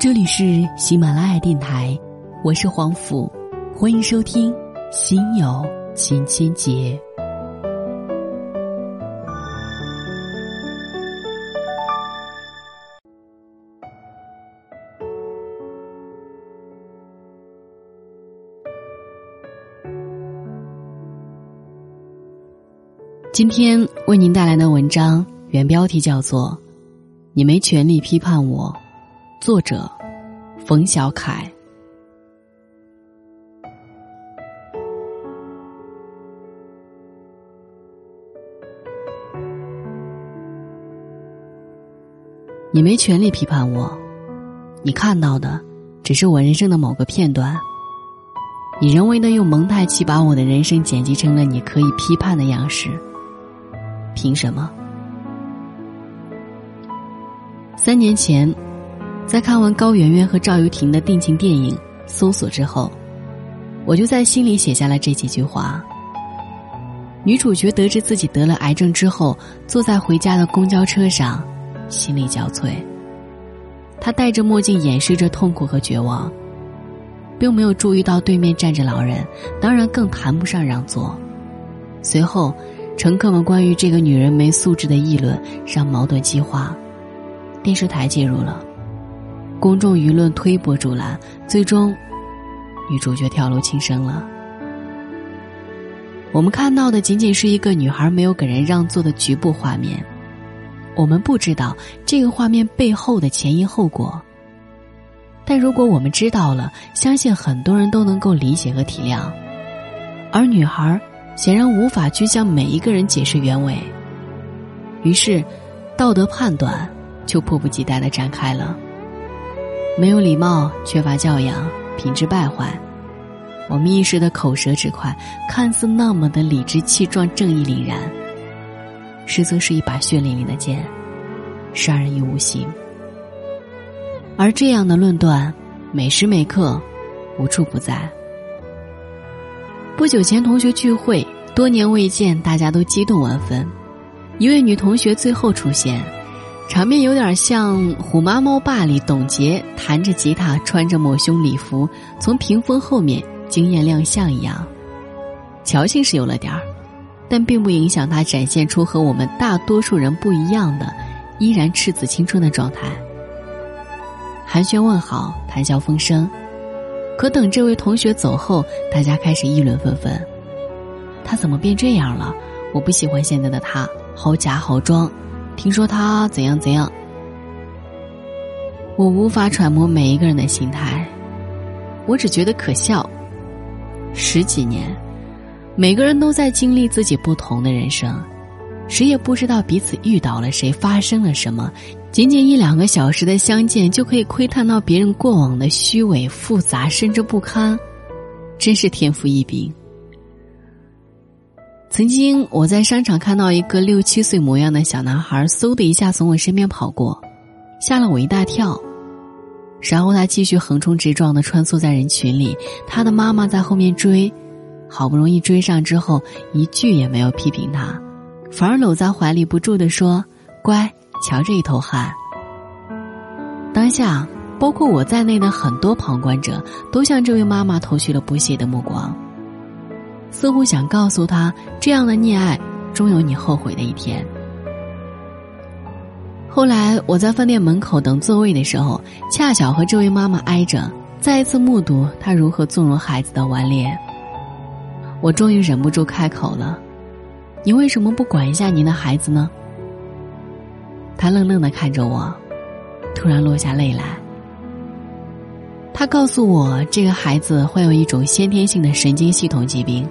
这里是喜马拉雅电台，我是黄甫，欢迎收听《心有千千结》。今天为您带来的文章原标题叫做《你没权利批判我》，作者冯小凯。你没权利批判我，你看到的只是我人生的某个片段。你人为的用蒙太奇把我的人生剪辑成了你可以批判的样式。凭什么？三年前，在看完高圆圆和赵又廷的定情电影《搜索》之后，我就在心里写下了这几句话。女主角得知自己得了癌症之后，坐在回家的公交车上，心力交瘁。她戴着墨镜掩饰着痛苦和绝望，并没有注意到对面站着老人，当然更谈不上让座。随后。乘客们关于这个女人没素质的议论让矛盾激化，电视台介入了，公众舆论推波助澜，最终，女主角跳楼轻生了。我们看到的仅仅是一个女孩没有给人让座的局部画面，我们不知道这个画面背后的前因后果。但如果我们知道了，相信很多人都能够理解和体谅，而女孩。显然无法去向每一个人解释原委，于是，道德判断就迫不及待的展开了。没有礼貌，缺乏教养，品质败坏。我们一时的口舌之快，看似那么的理直气壮、正义凛然，实则是一把血淋淋的剑，杀人于无形。而这样的论断，每时每刻，无处不在。不久前同学聚会，多年未见，大家都激动万分。一位女同学最后出现，场面有点像《虎妈猫爸》里董洁弹着吉他，穿着抹胸礼服从屏风后面惊艳亮相一样。矫情是有了点儿，但并不影响他展现出和我们大多数人不一样的，依然赤子青春的状态。寒暄问好，谈笑风生。可等这位同学走后，大家开始议论纷纷。他怎么变这样了？我不喜欢现在的他，好假好装。听说他怎样怎样。我无法揣摩每一个人的心态，我只觉得可笑。十几年，每个人都在经历自己不同的人生。谁也不知道彼此遇到了谁，发生了什么。仅仅一两个小时的相见，就可以窥探到别人过往的虚伪、复杂，甚至不堪，真是天赋异禀。曾经我在商场看到一个六七岁模样的小男孩，嗖的一下从我身边跑过，吓了我一大跳。然后他继续横冲直撞的穿梭在人群里，他的妈妈在后面追，好不容易追上之后，一句也没有批评他。反而搂在怀里不住的说：“乖，瞧这一头汗。”当下，包括我在内的很多旁观者都向这位妈妈投去了不屑的目光，似乎想告诉他：这样的溺爱终有你后悔的一天。后来，我在饭店门口等座位的时候，恰巧和这位妈妈挨着，再一次目睹她如何纵容孩子的顽劣。我终于忍不住开口了。你为什么不管一下您的孩子呢？他愣愣的看着我，突然落下泪来。他告诉我，这个孩子患有一种先天性的神经系统疾病，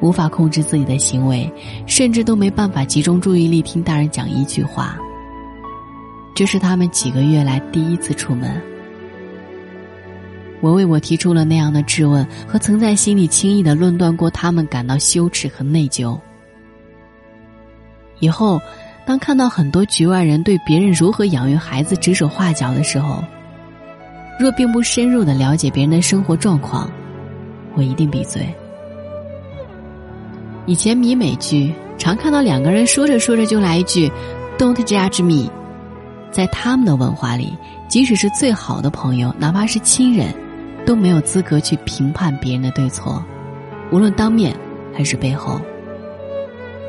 无法控制自己的行为，甚至都没办法集中注意力听大人讲一句话。这是他们几个月来第一次出门。我为我提出了那样的质问和曾在心里轻易的论断过他们感到羞耻和内疚。以后，当看到很多局外人对别人如何养育孩子指手画脚的时候，若并不深入的了解别人的生活状况，我一定闭嘴。以前迷美剧，常看到两个人说着说着就来一句 “Don't judge me”，在他们的文化里，即使是最好的朋友，哪怕是亲人，都没有资格去评判别人的对错，无论当面还是背后。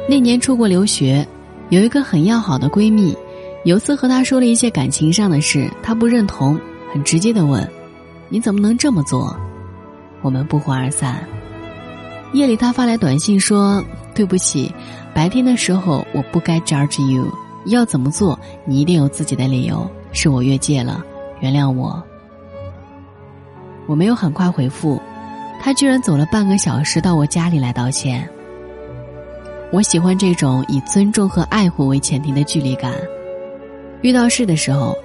那年出国留学，有一个很要好的闺蜜，有次和她说了一些感情上的事，她不认同，很直接的问：“你怎么能这么做？”我们不欢而散。夜里，他发来短信说：“对不起，白天的时候我不该 judge you，要怎么做，你一定有自己的理由。”是我越界了，原谅我。我没有很快回复，他居然走了半个小时到我家里来道歉。我喜欢这种以尊重和爱护为前提的距离感。遇到事的时候，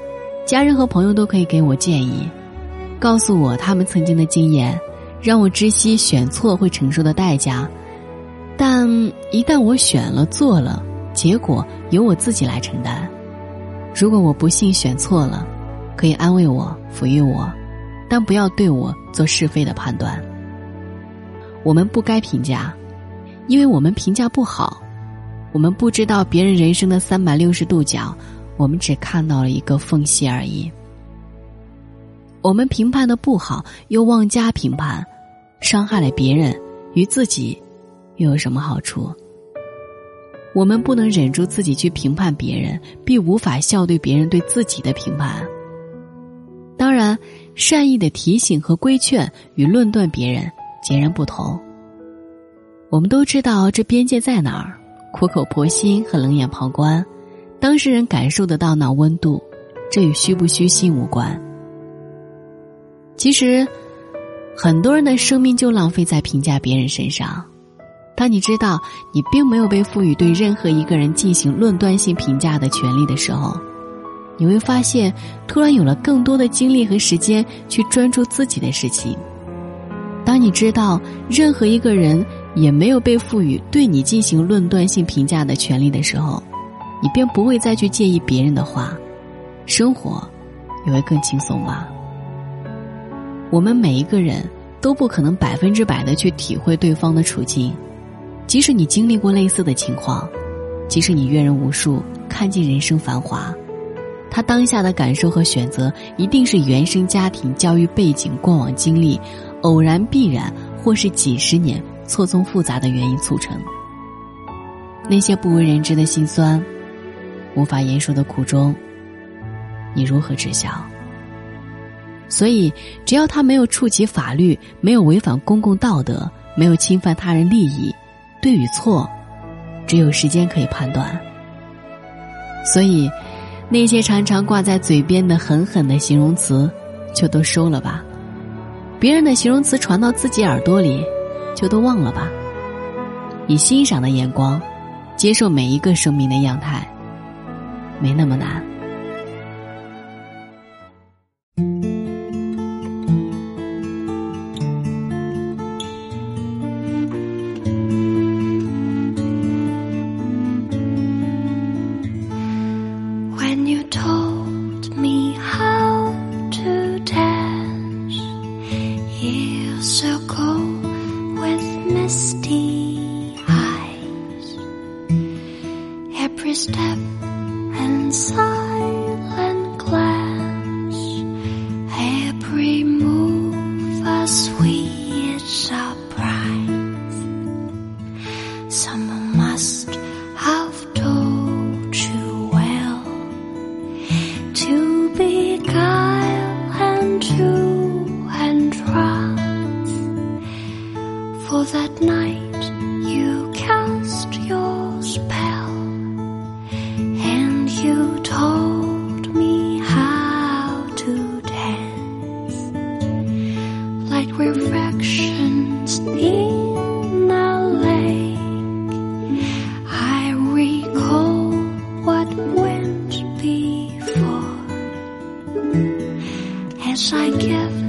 家人和朋友都可以给我建议，告诉我他们曾经的经验，让我知悉选错会承受的代价。但一旦我选了做了，结果由我自己来承担。如果我不幸选错了，可以安慰我、抚育我，但不要对我做是非的判断。我们不该评价，因为我们评价不好。我们不知道别人人生的三百六十度角，我们只看到了一个缝隙而已。我们评判的不好，又妄加评判，伤害了别人，与自己又有什么好处？我们不能忍住自己去评判别人，必无法笑对别人对自己的评判。当然，善意的提醒和规劝与论断别人截然不同。我们都知道这边界在哪儿，苦口婆心和冷眼旁观，当事人感受得到那温度，这与虚不虚心无关。其实，很多人的生命就浪费在评价别人身上。当你知道你并没有被赋予对任何一个人进行论断性评价的权利的时候，你会发现突然有了更多的精力和时间去专注自己的事情。当你知道任何一个人也没有被赋予对你进行论断性评价的权利的时候，你便不会再去介意别人的话，生活也会更轻松吧。我们每一个人都不可能百分之百的去体会对方的处境。即使你经历过类似的情况，即使你阅人无数，看尽人生繁华，他当下的感受和选择，一定是原生家庭教育背景、过往经历、偶然必然，或是几十年错综复杂的原因促成。那些不为人知的辛酸，无法言说的苦衷，你如何知晓？所以，只要他没有触及法律，没有违反公共道德，没有侵犯他人利益。对与错，只有时间可以判断。所以，那些常常挂在嘴边的狠狠的形容词，就都收了吧；别人的形容词传到自己耳朵里，就都忘了吧。以欣赏的眼光，接受每一个生命的样态，没那么难。And silent glance, every move a sweet surprise. Someone must have told you well to be guile and true and trust. For that night as I give,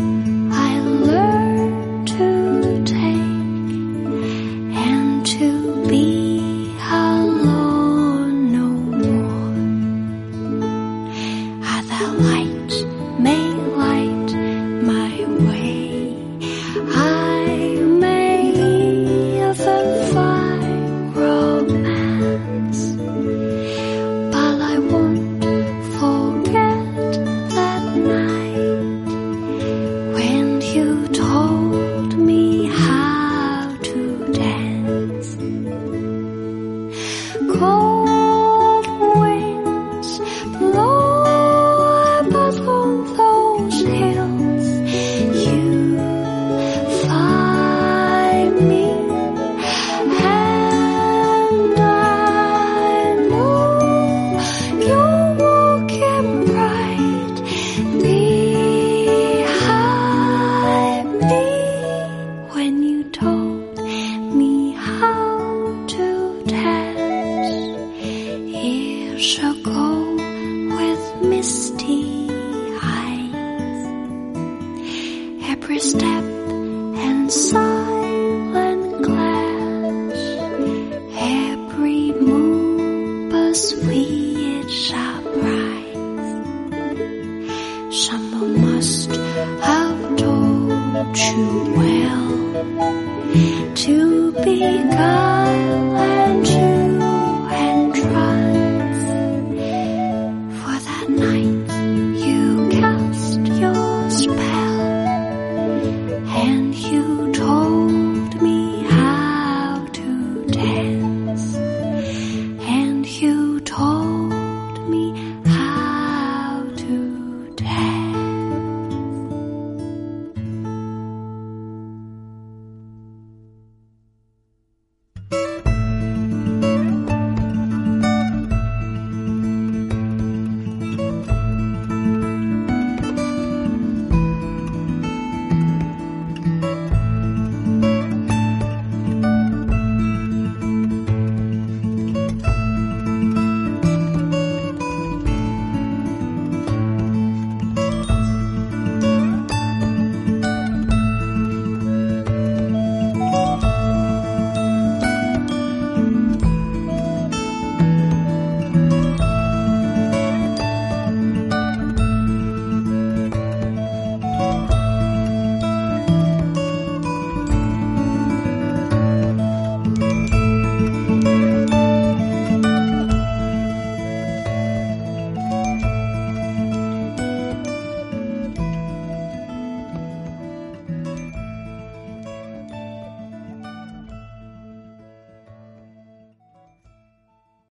shall go with misty eyes. Every step and silent clash, every move but sweet shall rise. Someone must have told you well to be true.